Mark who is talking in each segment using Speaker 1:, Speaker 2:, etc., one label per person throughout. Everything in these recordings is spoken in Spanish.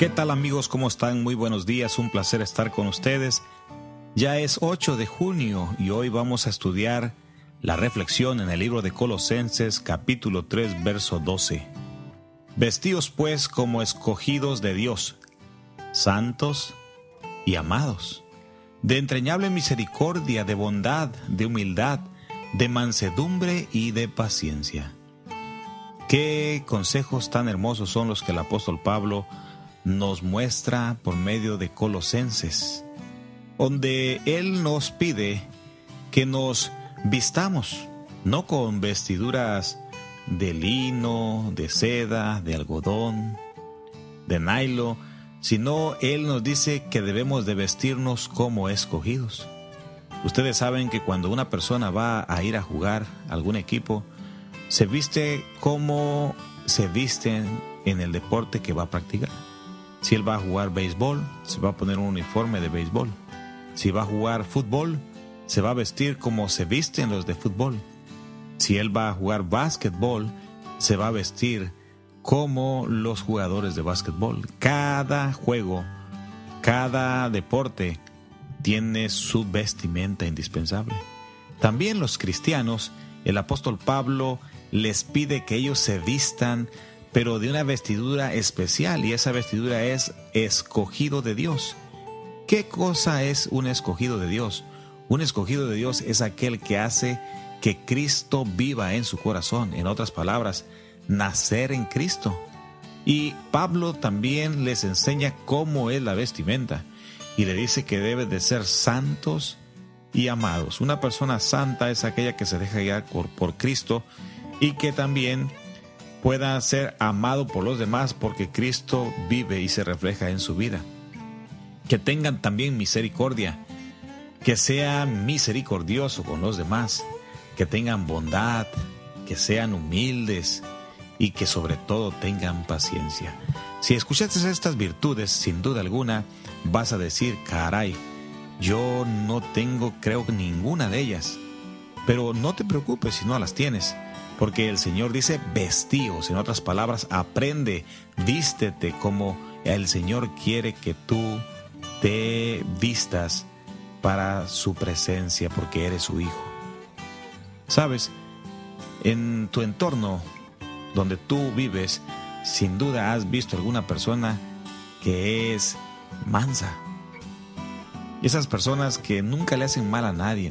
Speaker 1: ¿Qué tal amigos? ¿Cómo están? Muy buenos días, un placer estar con ustedes. Ya es 8 de junio y hoy vamos a estudiar la reflexión en el libro de Colosenses capítulo 3 verso 12. Vestidos pues como escogidos de Dios, santos y amados, de entrañable misericordia, de bondad, de humildad, de mansedumbre y de paciencia. Qué consejos tan hermosos son los que el apóstol Pablo nos muestra por medio de Colosenses, donde Él nos pide que nos vistamos, no con vestiduras de lino, de seda, de algodón, de nylon, sino Él nos dice que debemos de vestirnos como escogidos. Ustedes saben que cuando una persona va a ir a jugar algún equipo, se viste como se visten en el deporte que va a practicar. Si él va a jugar béisbol, se va a poner un uniforme de béisbol. Si va a jugar fútbol, se va a vestir como se visten los de fútbol. Si él va a jugar básquetbol, se va a vestir como los jugadores de básquetbol. Cada juego, cada deporte tiene su vestimenta indispensable. También los cristianos, el apóstol Pablo les pide que ellos se vistan pero de una vestidura especial y esa vestidura es escogido de Dios. ¿Qué cosa es un escogido de Dios? Un escogido de Dios es aquel que hace que Cristo viva en su corazón, en otras palabras, nacer en Cristo. Y Pablo también les enseña cómo es la vestimenta y le dice que debe de ser santos y amados. Una persona santa es aquella que se deja guiar por, por Cristo y que también pueda ser amado por los demás porque Cristo vive y se refleja en su vida. Que tengan también misericordia, que sea misericordioso con los demás, que tengan bondad, que sean humildes y que sobre todo tengan paciencia. Si escuchaste estas virtudes, sin duda alguna, vas a decir, caray, yo no tengo, creo, ninguna de ellas. Pero no te preocupes si no las tienes porque el Señor dice vestíos, en otras palabras, aprende, vístete como el Señor quiere que tú te vistas para su presencia, porque eres su hijo. Sabes, en tu entorno donde tú vives, sin duda has visto alguna persona que es mansa. Esas personas que nunca le hacen mal a nadie,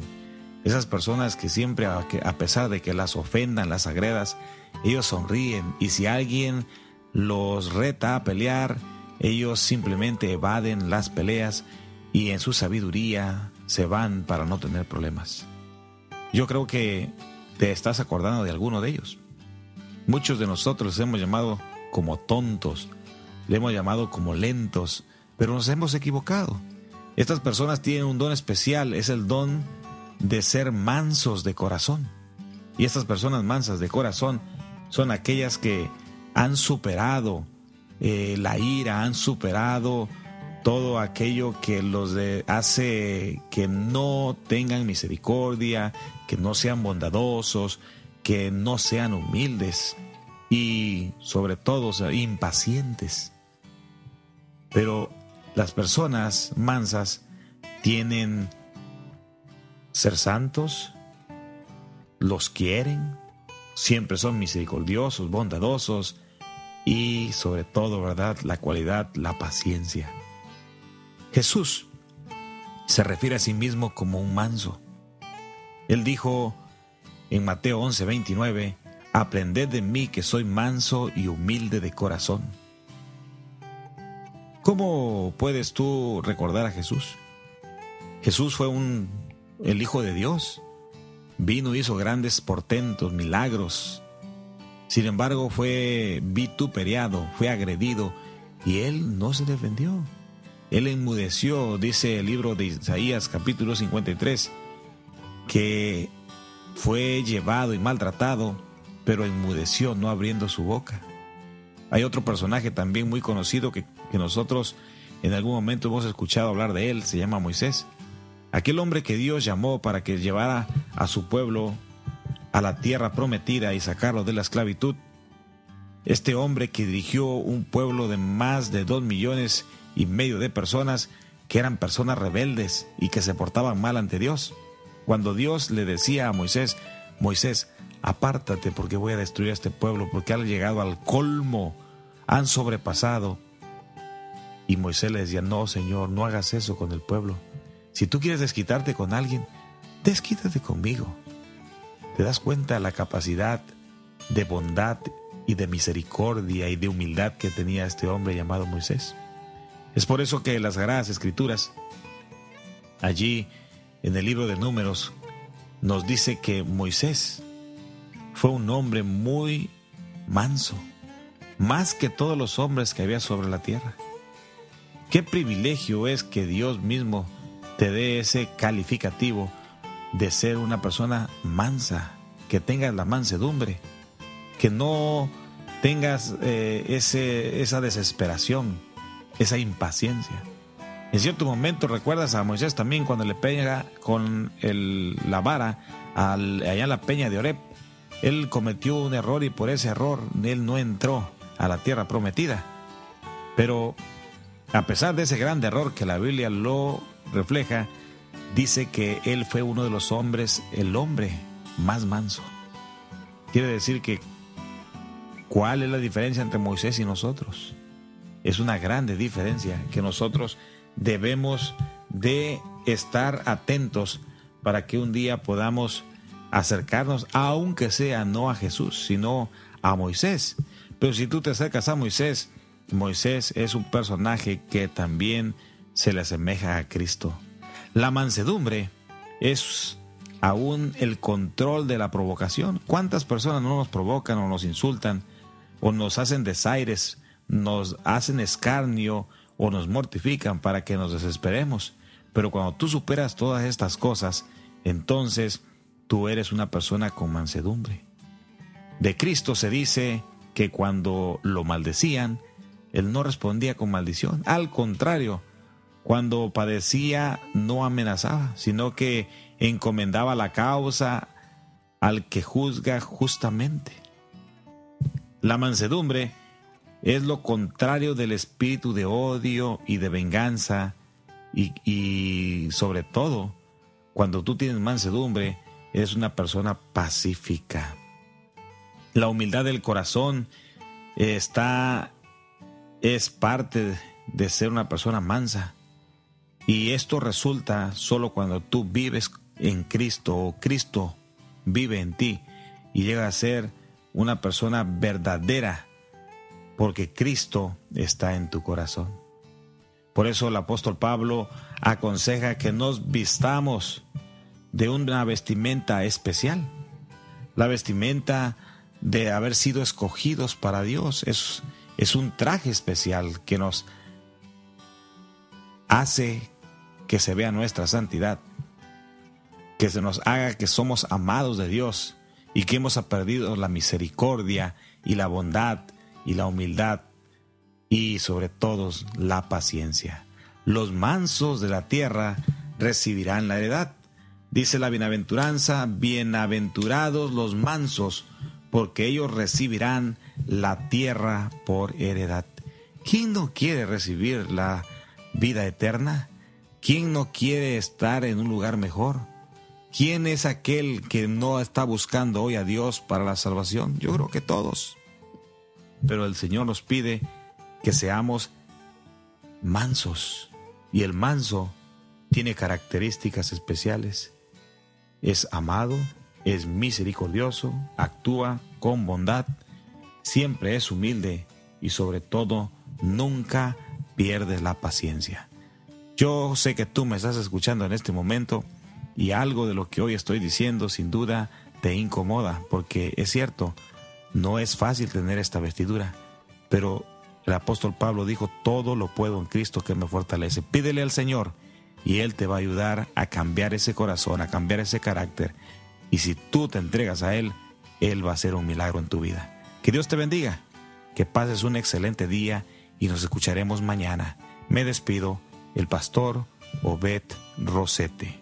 Speaker 1: esas personas que siempre, a pesar de que las ofendan, las agredas, ellos sonríen y si alguien los reta a pelear, ellos simplemente evaden las peleas y en su sabiduría se van para no tener problemas. Yo creo que te estás acordando de alguno de ellos. Muchos de nosotros les hemos llamado como tontos, le hemos llamado como lentos, pero nos hemos equivocado. Estas personas tienen un don especial, es el don de ser mansos de corazón. Y estas personas mansas de corazón son aquellas que han superado eh, la ira, han superado todo aquello que los hace que no tengan misericordia, que no sean bondadosos, que no sean humildes y sobre todo impacientes. Pero las personas mansas tienen ser santos, los quieren, siempre son misericordiosos, bondadosos y sobre todo, ¿verdad? La cualidad, la paciencia. Jesús se refiere a sí mismo como un manso. Él dijo en Mateo 11, 29, Aprended de mí que soy manso y humilde de corazón. ¿Cómo puedes tú recordar a Jesús? Jesús fue un el Hijo de Dios. Vino y hizo grandes portentos, milagros. Sin embargo, fue vituperiado, fue agredido y él no se defendió. Él enmudeció, dice el libro de Isaías capítulo 53, que fue llevado y maltratado, pero enmudeció no abriendo su boca. Hay otro personaje también muy conocido que, que nosotros en algún momento hemos escuchado hablar de él, se llama Moisés. Aquel hombre que Dios llamó para que llevara a su pueblo a la tierra prometida y sacarlo de la esclavitud, Este hombre que dirigió un pueblo de más de dos millones y medio de personas que eran personas rebeldes y que se portaban mal ante Dios. Cuando Dios le decía a Moisés, Moisés, apártate porque voy a destruir a este pueblo, porque han llegado al colmo, han sobrepasado. Y Moisés le decía, no, Señor, no hagas eso con el pueblo. Si tú quieres desquitarte con alguien, desquítate conmigo. ¿Te das cuenta de la capacidad de bondad y de misericordia y de humildad que tenía este hombre llamado Moisés? Es por eso que las Sagradas Escrituras, allí en el libro de Números, nos dice que Moisés fue un hombre muy manso, más que todos los hombres que había sobre la tierra. Qué privilegio es que Dios mismo te dé ese calificativo de ser una persona mansa, que tengas la mansedumbre, que no tengas eh, ese, esa desesperación, esa impaciencia. En cierto momento recuerdas a Moisés también cuando le pega con la vara allá en la peña de Oreb. Él cometió un error y por ese error él no entró a la tierra prometida. Pero a pesar de ese gran error que la Biblia lo refleja, dice que él fue uno de los hombres, el hombre más manso. Quiere decir que, ¿cuál es la diferencia entre Moisés y nosotros? Es una grande diferencia que nosotros debemos de estar atentos para que un día podamos acercarnos, aunque sea no a Jesús, sino a Moisés. Pero si tú te acercas a Moisés, Moisés es un personaje que también se le asemeja a Cristo. La mansedumbre es aún el control de la provocación. ¿Cuántas personas no nos provocan o nos insultan o nos hacen desaires nos hacen escarnio o nos mortifican para que nos desesperemos. Pero cuando tú superas todas estas cosas, entonces tú eres una persona con mansedumbre. De Cristo se dice que cuando lo maldecían, Él no respondía con maldición. Al contrario, cuando padecía no amenazaba, sino que encomendaba la causa al que juzga justamente. La mansedumbre es lo contrario del espíritu de odio y de venganza y, sobre todo, cuando tú tienes mansedumbre, eres una persona pacífica. La humildad del corazón está, es parte de ser una persona mansa. Y esto resulta solo cuando tú vives en Cristo o Cristo vive en ti y llega a ser una persona verdadera porque Cristo está en tu corazón. Por eso el apóstol Pablo aconseja que nos vistamos de una vestimenta especial, la vestimenta de haber sido escogidos para Dios. Es, es un traje especial que nos hace que se vea nuestra santidad, que se nos haga que somos amados de Dios y que hemos perdido la misericordia y la bondad y la humildad y sobre todo la paciencia. Los mansos de la tierra recibirán la heredad. Dice la bienaventuranza, bienaventurados los mansos, porque ellos recibirán la tierra por heredad. ¿Quién no quiere recibir la vida eterna? ¿Quién no quiere estar en un lugar mejor? ¿Quién es aquel que no está buscando hoy a Dios para la salvación? Yo creo que todos pero el Señor nos pide que seamos mansos. Y el manso tiene características especiales. Es amado, es misericordioso, actúa con bondad, siempre es humilde y sobre todo nunca pierde la paciencia. Yo sé que tú me estás escuchando en este momento y algo de lo que hoy estoy diciendo sin duda te incomoda porque es cierto, no es fácil tener esta vestidura, pero el apóstol Pablo dijo, todo lo puedo en Cristo que me fortalece. Pídele al Señor y Él te va a ayudar a cambiar ese corazón, a cambiar ese carácter. Y si tú te entregas a Él, Él va a hacer un milagro en tu vida. Que Dios te bendiga, que pases un excelente día y nos escucharemos mañana. Me despido, el pastor Obed Rosete.